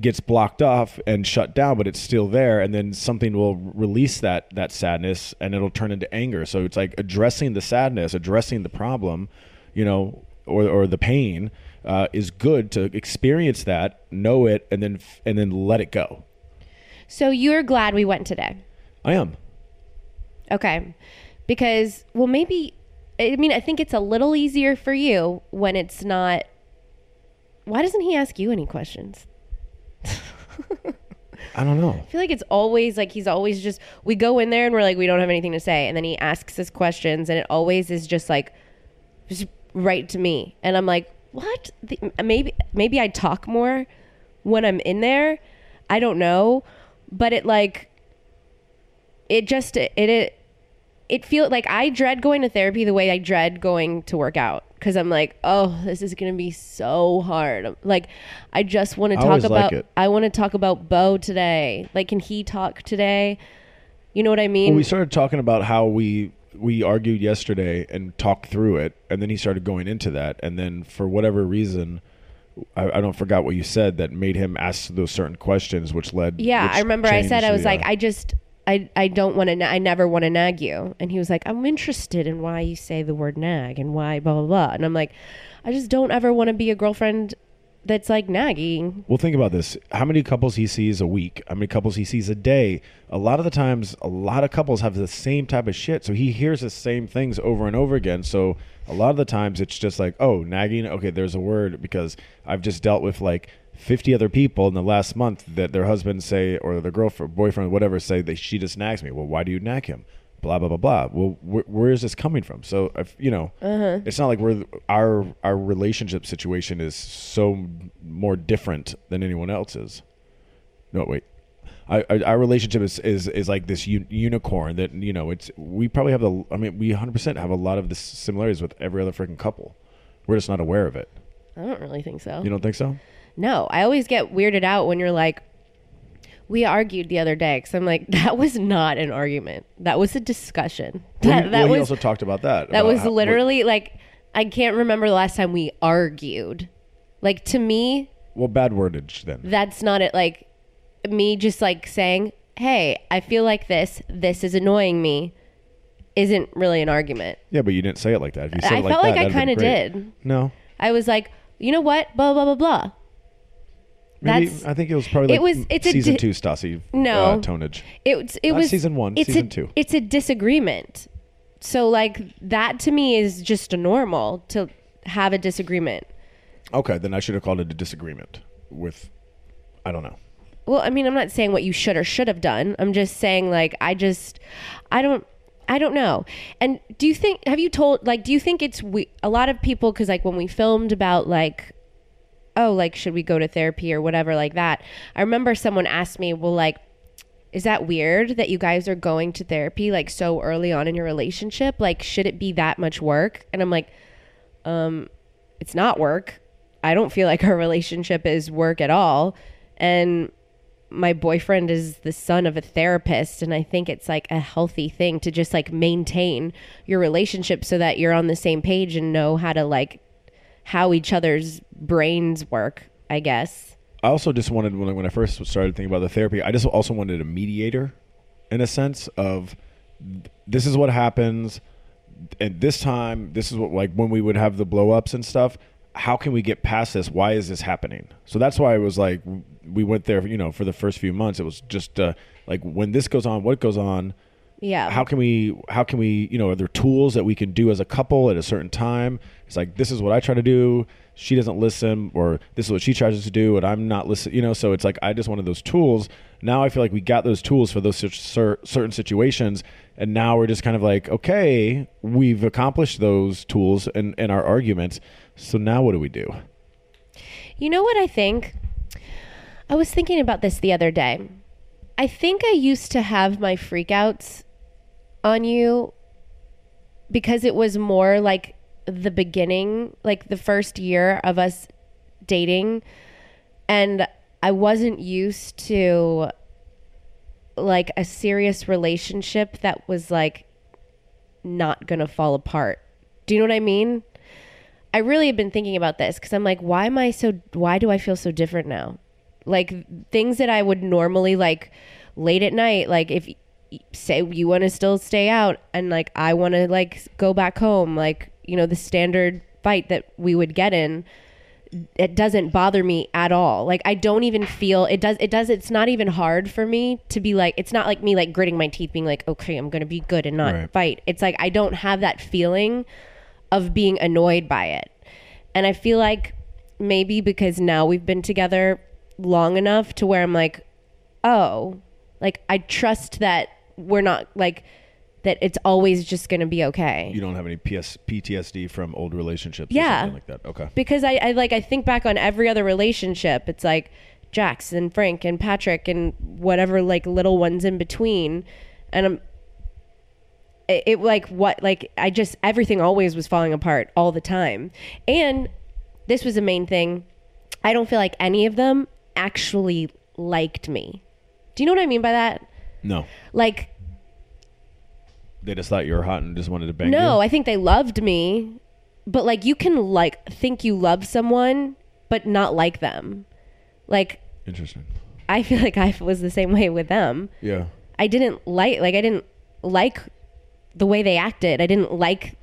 gets blocked off and shut down but it's still there and then something will release that that sadness and it'll turn into anger so it's like addressing the sadness addressing the problem you know or or the pain uh, is good to experience that know it and then f- and then let it go So you're glad we went today. i am Okay. Because, well, maybe, I mean, I think it's a little easier for you when it's not. Why doesn't he ask you any questions? *laughs* i don't know I feel like it's always like he's always just, we go in there and we're like, we don't have anything to say. And then he asks us questions and it always is just like, just right to me. And I'm like, what? The, maybe, maybe I talk more when I'm in there. I don't know. But it like, it just, it, it, it feel like I dread going to therapy the way I dread going to work out because I'm like, oh, this is gonna be so hard. Like, I just want to talk always like about. I want to talk about Beau today. Like, can he talk today? You know what I mean? Well, we started talking about how we we argued yesterday and talked through it, and then he started going into that, and then for whatever reason, I, I don't forgot what you said that made him ask those certain questions, which led. yeah, which I remember I said I was yeah. like, I just. I, I don't want to. Na- I never want to nag you. And he was like, I'm interested in why you say the word nag and why blah blah blah. And I'm like, I just don't ever want to be a girlfriend that's like nagging. Well, think about this. How many couples he sees a week? How many couples he sees a day? A lot of the times, a lot of couples have the same type of shit. So he hears the same things over and over again. So a lot of the times, it's just like, oh, nagging. Okay, there's a word because I've just dealt with like 50 other people in the last month that their husbands say, or their girlfriend, boyfriend, whatever, say that she just nags me. Well, why do you nag him? Blah blah blah blah. Well, wh- where is this coming from? So, if, you know, uh-huh. it's not like we're our our relationship situation is so more different than anyone else's. No, wait. I, I, our relationship is, is, is like this un- unicorn that you know it's we probably have the I mean we 100% have a lot of the similarities with every other freaking couple. We're just not aware of it. I don't really think so. You don't think so? No, I always get weirded out when you're like, we argued the other day because I'm like, *laughs* that was not an argument. That was a discussion. Well, That, he- that well, he also talked about that. that about was how- what- literally like I can't remember the last time we argued. Like to me, well, bad wordage then. that's not it. Like me just like saying, "Hey, I feel like this. This is annoying me." Isn't really an argument. Yeah, but you didn't say it like that. If you said I it like felt that, like I kind of did. No, I was like, you know what? Blah blah blah blah. Maybe That's I think it was probably like it was- it's a season di- two Stassi No. uh, tonage. It it Not was season one, It's season a, two. It's a disagreement. So like that to me is just a normal to have a disagreement. Okay, then I should have called it a disagreement with. I don't know. Well, I mean, I'm not saying what you should or should have done. I'm just saying like I just I don't I don't know. And do you think have you told like do you think it's we a lot of people cuz like when we filmed about like oh like should we go to therapy or whatever like that. I remember someone asked me, "Well, like is that weird that you guys are going to therapy like so early on in your relationship? Like should it be that much work?" And I'm like, "Um it's not work. I don't feel like our relationship is work at all." And my boyfriend is the son of a therapist and I think it's like a healthy thing to just like maintain your relationship so that you're on the same page and know how to like how each other's brains work, I guess. I also just wanted when I, when I first started thinking about the therapy, I just also wanted a mediator, in a sense of this is what happens, and this time this is what like when we would have the blow ups and stuff. How can we get past this? Why is this happening? So that's why it was like we went there. You know, for the first few months, it was just uh, like when this goes on, what goes on. Yeah. How can we? How can we? You know, are there tools that we can do as a couple at a certain time? It's like this is what I try to do. She doesn't listen, or this is what she tries to do, and I'm not listening. You know, so it's like I just wanted those tools. Now I feel like we got those tools for those cer- cer- certain situations, and now we're just kind of like, okay, we've accomplished those tools and and our arguments. So now what do we do? You know what I think? I was thinking about this the other day. I think I used to have my freakouts on you because it was more like the beginning, like the first year of us dating. And I wasn't used to like a serious relationship that was like not going to fall apart. Do you know what I mean? I really have been thinking about this because I'm like, why am I so? Why do I feel so different now? like things that I would normally like late at night like if say you want to still stay out and like I want to like go back home like you know the standard fight that we would get in it doesn't bother me at all. Like I don't even feel it does it does it's not even hard for me to be like it's not like me like gritting my teeth being like okay I'm going to be good and not Right. fight. It's like I don't have that feeling of being annoyed by it. And I feel like maybe because now we've been together long enough to where I'm like oh like I trust that we're not like that it's always just going to be okay You don't have any PS, PTSD from old relationships or Yeah. something like that. Okay. because I, I like I think back on every other relationship. It's like Jax and Frank and Patrick and whatever like little ones in between, and I'm. It, it like what like I just everything always was falling apart all the time, and this was the main thing. I don't feel like any of them actually liked me. Do you know what I mean by that? No. Like They just thought you were hot and just wanted to bang you? No, I think they loved me, but like you can like think you love someone but not like them. Like Interesting. I feel like I was the same way with them. Yeah. I didn't like like I didn't like the way they acted. I didn't like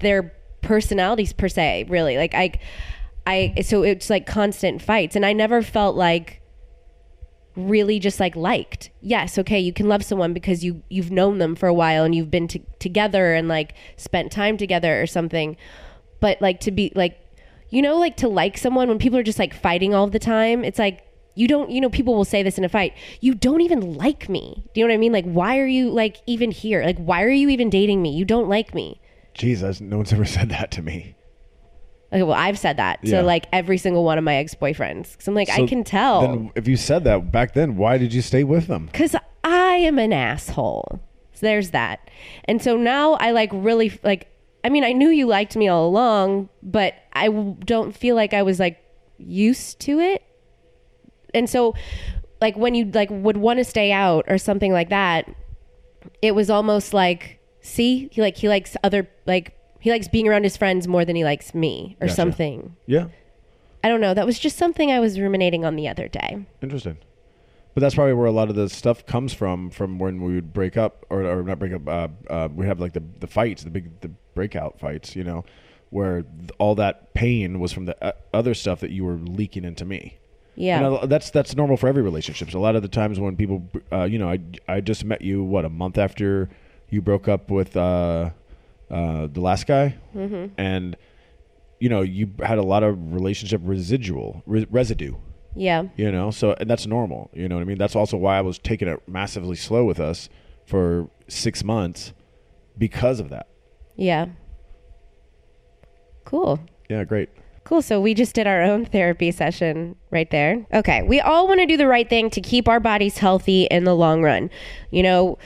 their personalities per se, really. Like I I so it's like constant fights and I never felt like really just like liked. Yes, okay, you can love someone because you you've known them for a while and you've been to, together and like spent time together or something. But like to be like you know like to like someone when people are just like fighting all the time, it's like you don't you know people will say this in a fight. You don't even like me. Do you know what I mean? Like why are you like even here? Like why are you even dating me? You don't like me. Jesus, no one's ever said that to me. Okay, well, I've said that Yeah. to like every single one of my ex boyfriends. Cause I'm like, I So can tell. Then if you said that back then, why did you stay with them? because I am an asshole. So there's that. And so now I like really like. I mean, I knew you liked me all along, but I w- don't feel like I was like used to it. And so, like when you like would want to stay out or something like that, it was almost like, see, he like he likes other like he likes being around his friends more than he likes me or Gotcha. something. Yeah. I don't know. That was just something I was ruminating on the other day. Interesting. But that's probably where a lot of the stuff comes from, from when we would break up, or, or not break up. Uh, uh, we have like the the fights, the big the breakout fights, you know, where th- all that pain was from the uh, other stuff that you were leaking into me. Yeah. And a- that's that's normal for every relationship. So a lot of the times when people, uh, you know, I I just met you what a month after you broke up with uh, uh, the last guy, mm-hmm. and you know you had a lot of relationship residual re- residue yeah. you know so and that's normal you know what i mean that's also why i was taking it massively slow with us for six months because of that Yeah. Cool. yeah great Cool. So we just did our own therapy session right there. Okay. We all want to do the right thing to keep our bodies healthy in the long run. You know,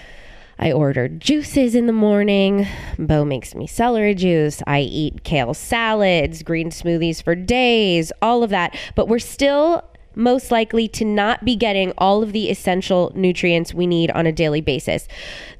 I order juices in the morning. Beau makes me celery juice. I eat kale salads, green smoothies for days, all of that. But we're still most likely to not be getting all of the essential nutrients we need on a daily basis.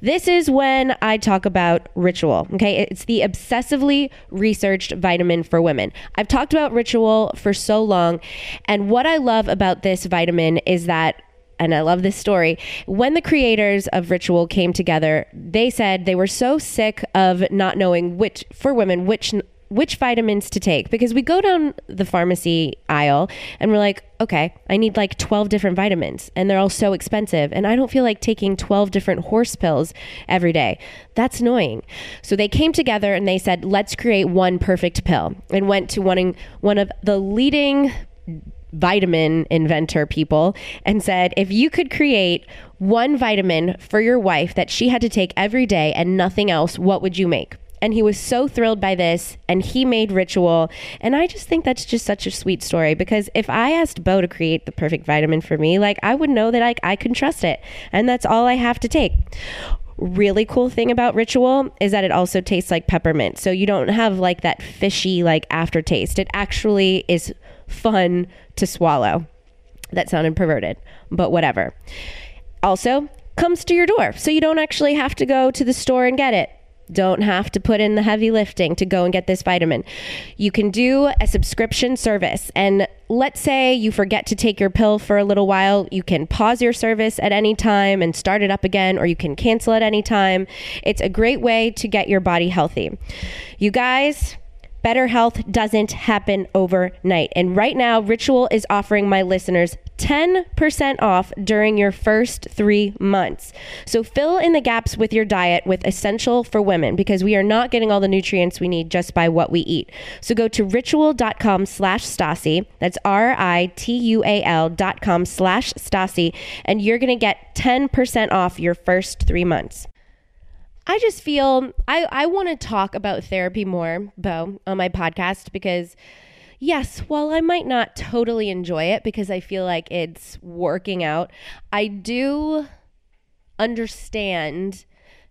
This is when I talk about ritual. Okay. It's the obsessively researched vitamin for women. I've talked about ritual for so long. And what I love about this vitamin is that and I love this story. When the creators of Ritual came together, they said they were so sick of not knowing which for women which which vitamins to take because we go down the pharmacy aisle and we're like, okay, I need like 12 different vitamins and they're all so expensive and I don't feel like taking 12 different horse pills every day. That's annoying. So they came together and they said, let's create one perfect pill and went to one, one of the leading vitamin inventor people and said if you could create one vitamin for your wife that she had to take every day and nothing else, what would you make? And he was so thrilled by this and he made ritual. And I just think that's just such a sweet story because if I asked Beau to create the perfect vitamin for me, like I would know that I, I can trust it. And that's all I have to take really cool thing about ritual is that it also tastes like peppermint. So you don't have like that fishy like aftertaste. It actually is fun to swallow. That sounded perverted but whatever. Also comes to your door so you don't actually have to go to the store and get it don't have to put in the heavy lifting to go and get this vitamin. You can do a subscription service. And let's say you forget to take your pill for a little while, you can pause your service at any time and start it up again, or you can cancel at any time. It's a great way to get your body healthy. You guys, Better health doesn't happen overnight. And right now, Ritual is offering my listeners 10% off during your first three months. So fill in the gaps with your diet with Essential for Women because we are not getting all the nutrients we need just by what we eat. So go to ritual.com slash Stassi. That's R-I-T-U-A-L dot com slash Stassi. And you're going to get 10% off your first three months. I just feel I, I want to talk about therapy more, Beau, on my podcast because, yes, while I might not totally enjoy it because I feel like it's working out, I do understand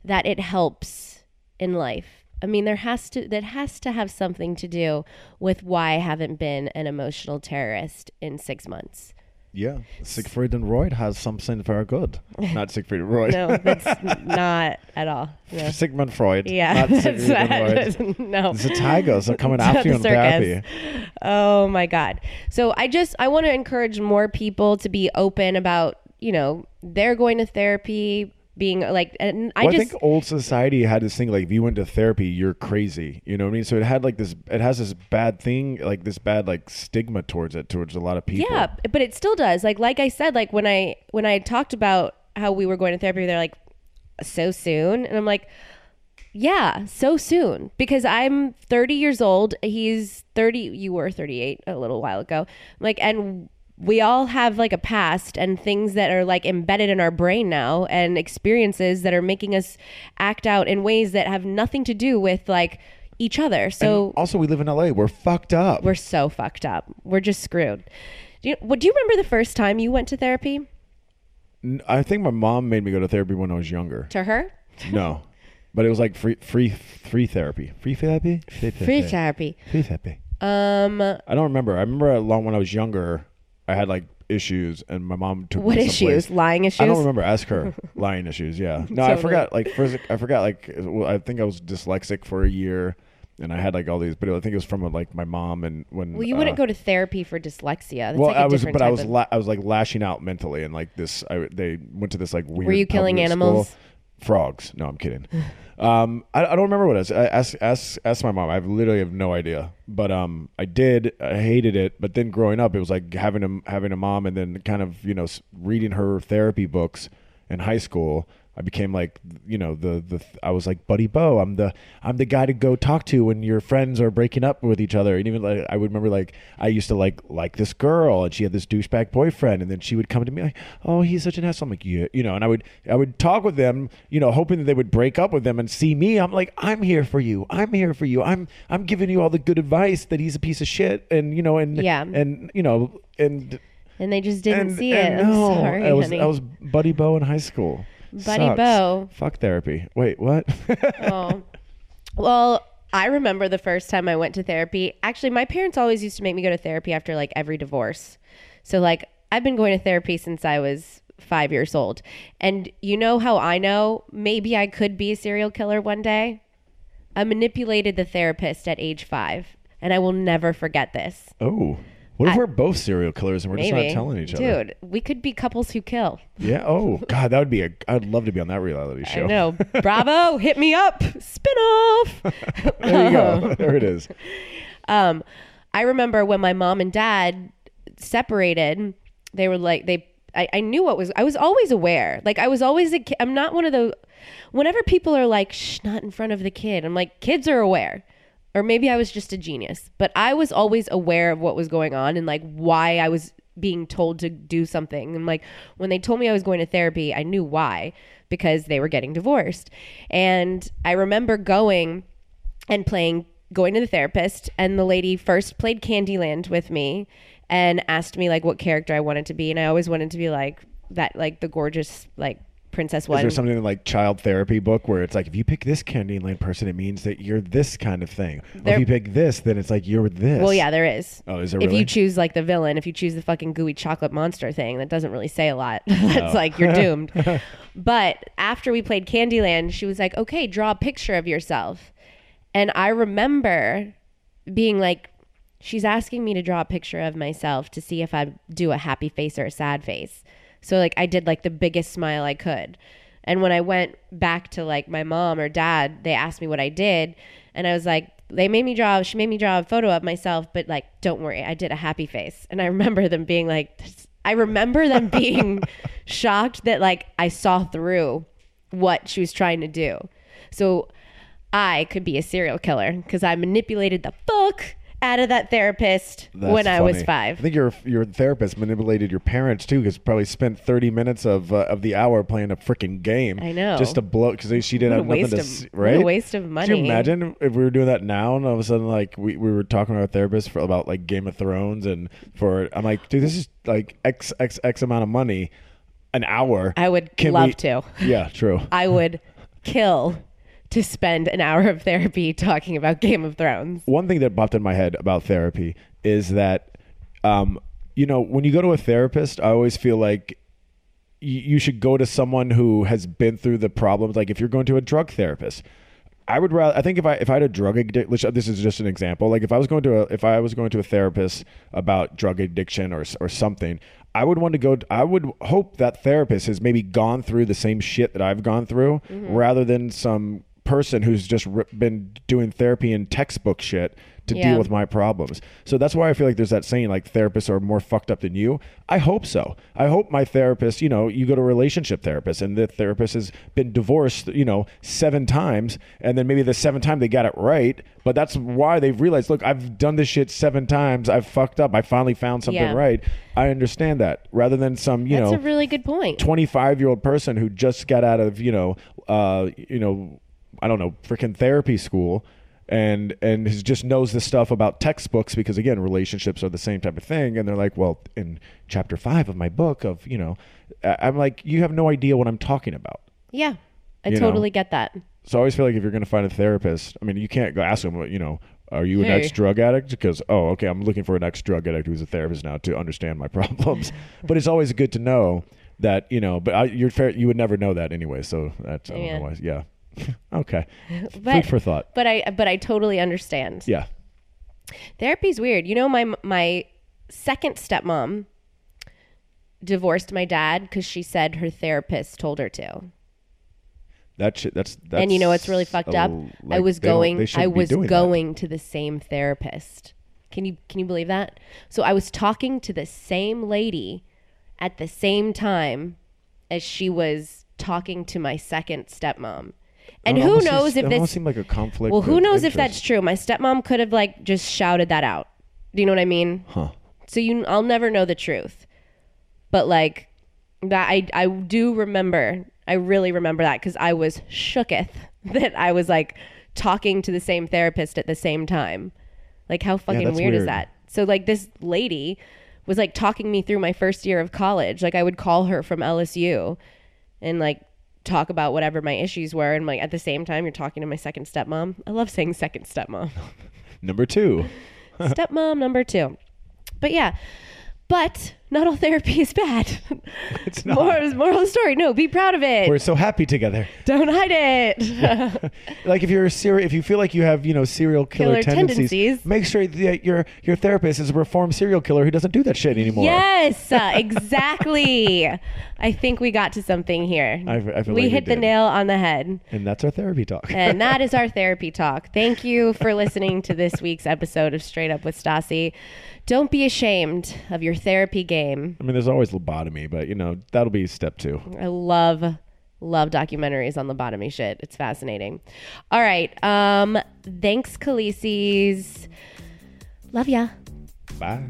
that it helps in life. I mean, there has to that has to have something to do with why I haven't been an emotional terrorist in six months. Yeah, Siegfried and Roy has something very good. Not Siegfried and Roy. *laughs* No, that's not at all. No. Sigmund Freud. Yeah, not *laughs* that's Siegfried and Roy. not- *laughs* no. The tigers are coming after you in the therapy. Oh my god. So I just I want to encourage more people to be open about, you know, they're going to therapy, being uh, like and I well, I just think old society had this thing like if you went to therapy, you're crazy. You know what I mean? So it had like this. It has this bad thing, like this bad like stigma towards it, towards a lot of people. Yeah, but it still does. Like like I said, like when I when I talked about how we were going to therapy, they're like, so soon, and I'm like, yeah, so soon because I'm 30 years old. He's 30. You were 38 a little while ago. Like, and we all have like a past and things that are like embedded in our brain now and experiences that are making us act out in ways that have nothing to do with like each other. So And also, we live in LA. We're fucked up. we're so fucked up. We're just screwed. Do you, what, do you remember the first time you went to therapy? I think my mom made me go to therapy when I was younger. To her? No, *laughs* but it was like free, free, free therapy. Free therapy. Free therapy. Free therapy. Free therapy. Um, I don't remember. I remember a long when I was younger, I had like issues, and my mom took what me issues? Lying issues? I don't remember. Ask her. *laughs* Lying issues. Yeah. No, I Totally. forgot. Like first, I forgot. Like well, I think I was dyslexic for a year, and I had like all these. But I think it was from like my mom and when. Well, you uh, wouldn't go to therapy for dyslexia. That's well, like a I was, different but I type was, of- la- I was like lashing out mentally, and like this, I, they went to this like weird. Were you killing animals? School. Frogs. No, I'm kidding. um, I, I don't remember what it was. I ask, ask, ask my mom. I literally have no idea. But um, I did. I hated it. But then growing up, it was like having a having a mom, and then kind of you know reading her therapy books in high school. I became like you know the the I was like Buddy Beau. I'm the I'm the guy to go talk to when your friends are breaking up with each other. And even like I would remember like I used to like like this girl and she had this douchebag boyfriend and then she would come to me like oh he's such an asshole. I'm like yeah you know and I would I would talk with them you know hoping that they would break up with them and see me. I'm like I'm here for you. I'm here for you. I'm I'm giving you all the good advice that he's a piece of shit and you know and Yeah. and you know and and they just didn't and, see it. and I'm no, *laughs* sorry, I was honey. I was Buddy Beau in high school. Buddy Sucks. Beau. Fuck therapy. Wait, what? oh. *laughs* Well, I remember the first time I went to therapy. Actually, my parents always used to make me go to therapy after like every divorce. So like I've been going to therapy since I was 5 years old. And you know how I know maybe I could be a serial killer one day? I manipulated the therapist at age 5, and I will never forget this. oh. What if I- we're both serial killers and we're Maybe. just not telling each other? Dude, we could be couples who kill. Yeah. Oh *laughs* God, that would be a. I'd love to be on that reality show. I know. *laughs* Bravo, hit me up. Spin off. *laughs* there you go. there it is. Um, I remember when my mom and dad separated, they were like, they, I, I knew what was, I was always aware. Like, I was always a kid. I'm not one of the, whenever people are like, shh, not in front of the kid, I'm like, kids are aware. Or maybe I was just a genius, but I was always aware of what was going on and like why I was being told to do something. And like when they told me I was going to therapy, I knew why because they were getting divorced. And I remember going and playing going to the therapist and the lady first played Candyland with me and asked me like what character I wanted to be and I always wanted to be like that like the gorgeous like princess Is one. there something like child therapy book where it's like if you pick this Candyland person, it means that you're this kind of thing. There- if you pick this, then it's like you're this. well, yeah, there is. Oh, is there if really? you choose like the villain, if you choose the fucking gooey chocolate monster thing, that doesn't really say a lot. *laughs* That's like you're *laughs* doomed. but after we played Candyland, she was like, "Okay, draw a picture of yourself." And I remember being like, she's asking me to draw a picture of myself to see if I do a happy face or a sad face. So like I did like the biggest smile I could. And when I went back to like my mom or dad, they asked me what I did, and I was like, they made me draw. She made me draw a photo of myself, but like, don't worry, I did a happy face. And I *laughs* remember them being like, I remember them *laughs* being shocked that like I saw through what she was trying to do. So I could be a serial killer because I manipulated the fuck out of that therapist That's when I was five. I think your your therapist manipulated your parents too, because probably spent thirty minutes of uh, of the hour playing a freaking game. I know. just to blow because she didn't have nothing to of- see, what a right. waste of money. you imagine if we were doing that now and all of a sudden like we, we were talking to our therapist for about like Game of Thrones and for I'm like, dude, this is like x x x amount of money, an hour. I would Can love we- to. Yeah, true. *laughs* I would kill to spend an hour of therapy talking about Game of Thrones. one thing that popped in my head about therapy is that um, you know when you go to a therapist i always feel like you, you should go to someone who has been through the problems like if you're going to a drug therapist I would rather. I think if I if I had a drug addiction, which this is just an example. Like if I was going to a if I was going to a therapist about drug addiction or or something, I would want to go. I would hope that therapist has maybe gone through the same shit that I've gone through, rather than some person who's just ri been doing therapy and textbook shit to Yeah. deal with my problems. So that's why I feel like there's that saying like therapists are more fucked up than you. I hope so. I hope my therapist, you know, you go to a relationship therapist and the therapist has been divorced, you know, seven times and then maybe the seventh time they got it right, but that's why they've realized, look, I've done this shit seven times. I've fucked up. I finally found something Yeah. right. I understand that rather than some, you That's know, a really good point. 25 year old person who just got out of you know uh you know i don't know freaking therapy school and and just knows this stuff about textbooks because again relationships are the same type of thing and they're like well in chapter 5 of my book of you know i'm like you have no idea what i'm talking about Yeah, I You know. totally get that. so I always feel like if you're going to find a therapist, I mean, you can't go ask them, you know, are you an Hey. ex drug addict? Because, oh, okay, I'm looking for an ex drug addict who's a therapist now to understand my *laughs* problems. but it's always good to know that, you know, but I, you're fair, you would never know that anyway. So that's, I don't Yeah. know why. Yeah. *laughs* okay. *laughs* But, Food for thought. But I but I totally understand. Yeah. Therapy's weird. You know, my my second stepmom divorced my dad because she said her therapist told her to. That shit, that's, that's, and you know what's really fucked a- up? I was going. I was doing that. going to the same therapist. Can you can you believe that? So I was talking to the same lady at the same time as she was talking to my second stepmom. And who knows seems- if this almost seemed like a conflict. Well, who knows if that's true? My stepmom could have like just shouted that out. Do you know what I mean? Huh. So you, I'll never know the truth. But like that, I I do remember. I really remember that because I was shooketh *laughs* that I was like talking to the same therapist at the same time. Like how fucking that's weird, is that? So like this lady was like talking me through my first year of college. Like I would call her from LSU and like talk about whatever my issues were and like at the same time you're talking to my second stepmom. I love saying second stepmom. Number two. *laughs* stepmom number 2. But yeah. But not all therapy is bad. *laughs* It's not. Moral, moral of the story. No, be proud of it. We're so happy together. Don't hide it. *laughs* like if you're a serial, if you feel like you have you know serial killer, Killer tendencies, tendencies. make sure that your your therapist is a reformed serial killer who doesn't do that shit anymore. yes, uh, *laughs* exactly. I think we got to something here. I I feel we like we hit the nail on the head. And that's our therapy talk. And that is our therapy talk. Thank you for listening to this week's episode of Straight Up with Stassi. Don't be ashamed of your therapy game. I mean, there's always lobotomy, but you know that'll be step two. I love love documentaries on lobotomy shit. It's fascinating. All right. Um thanks Khaleesi's. Love ya. Bye.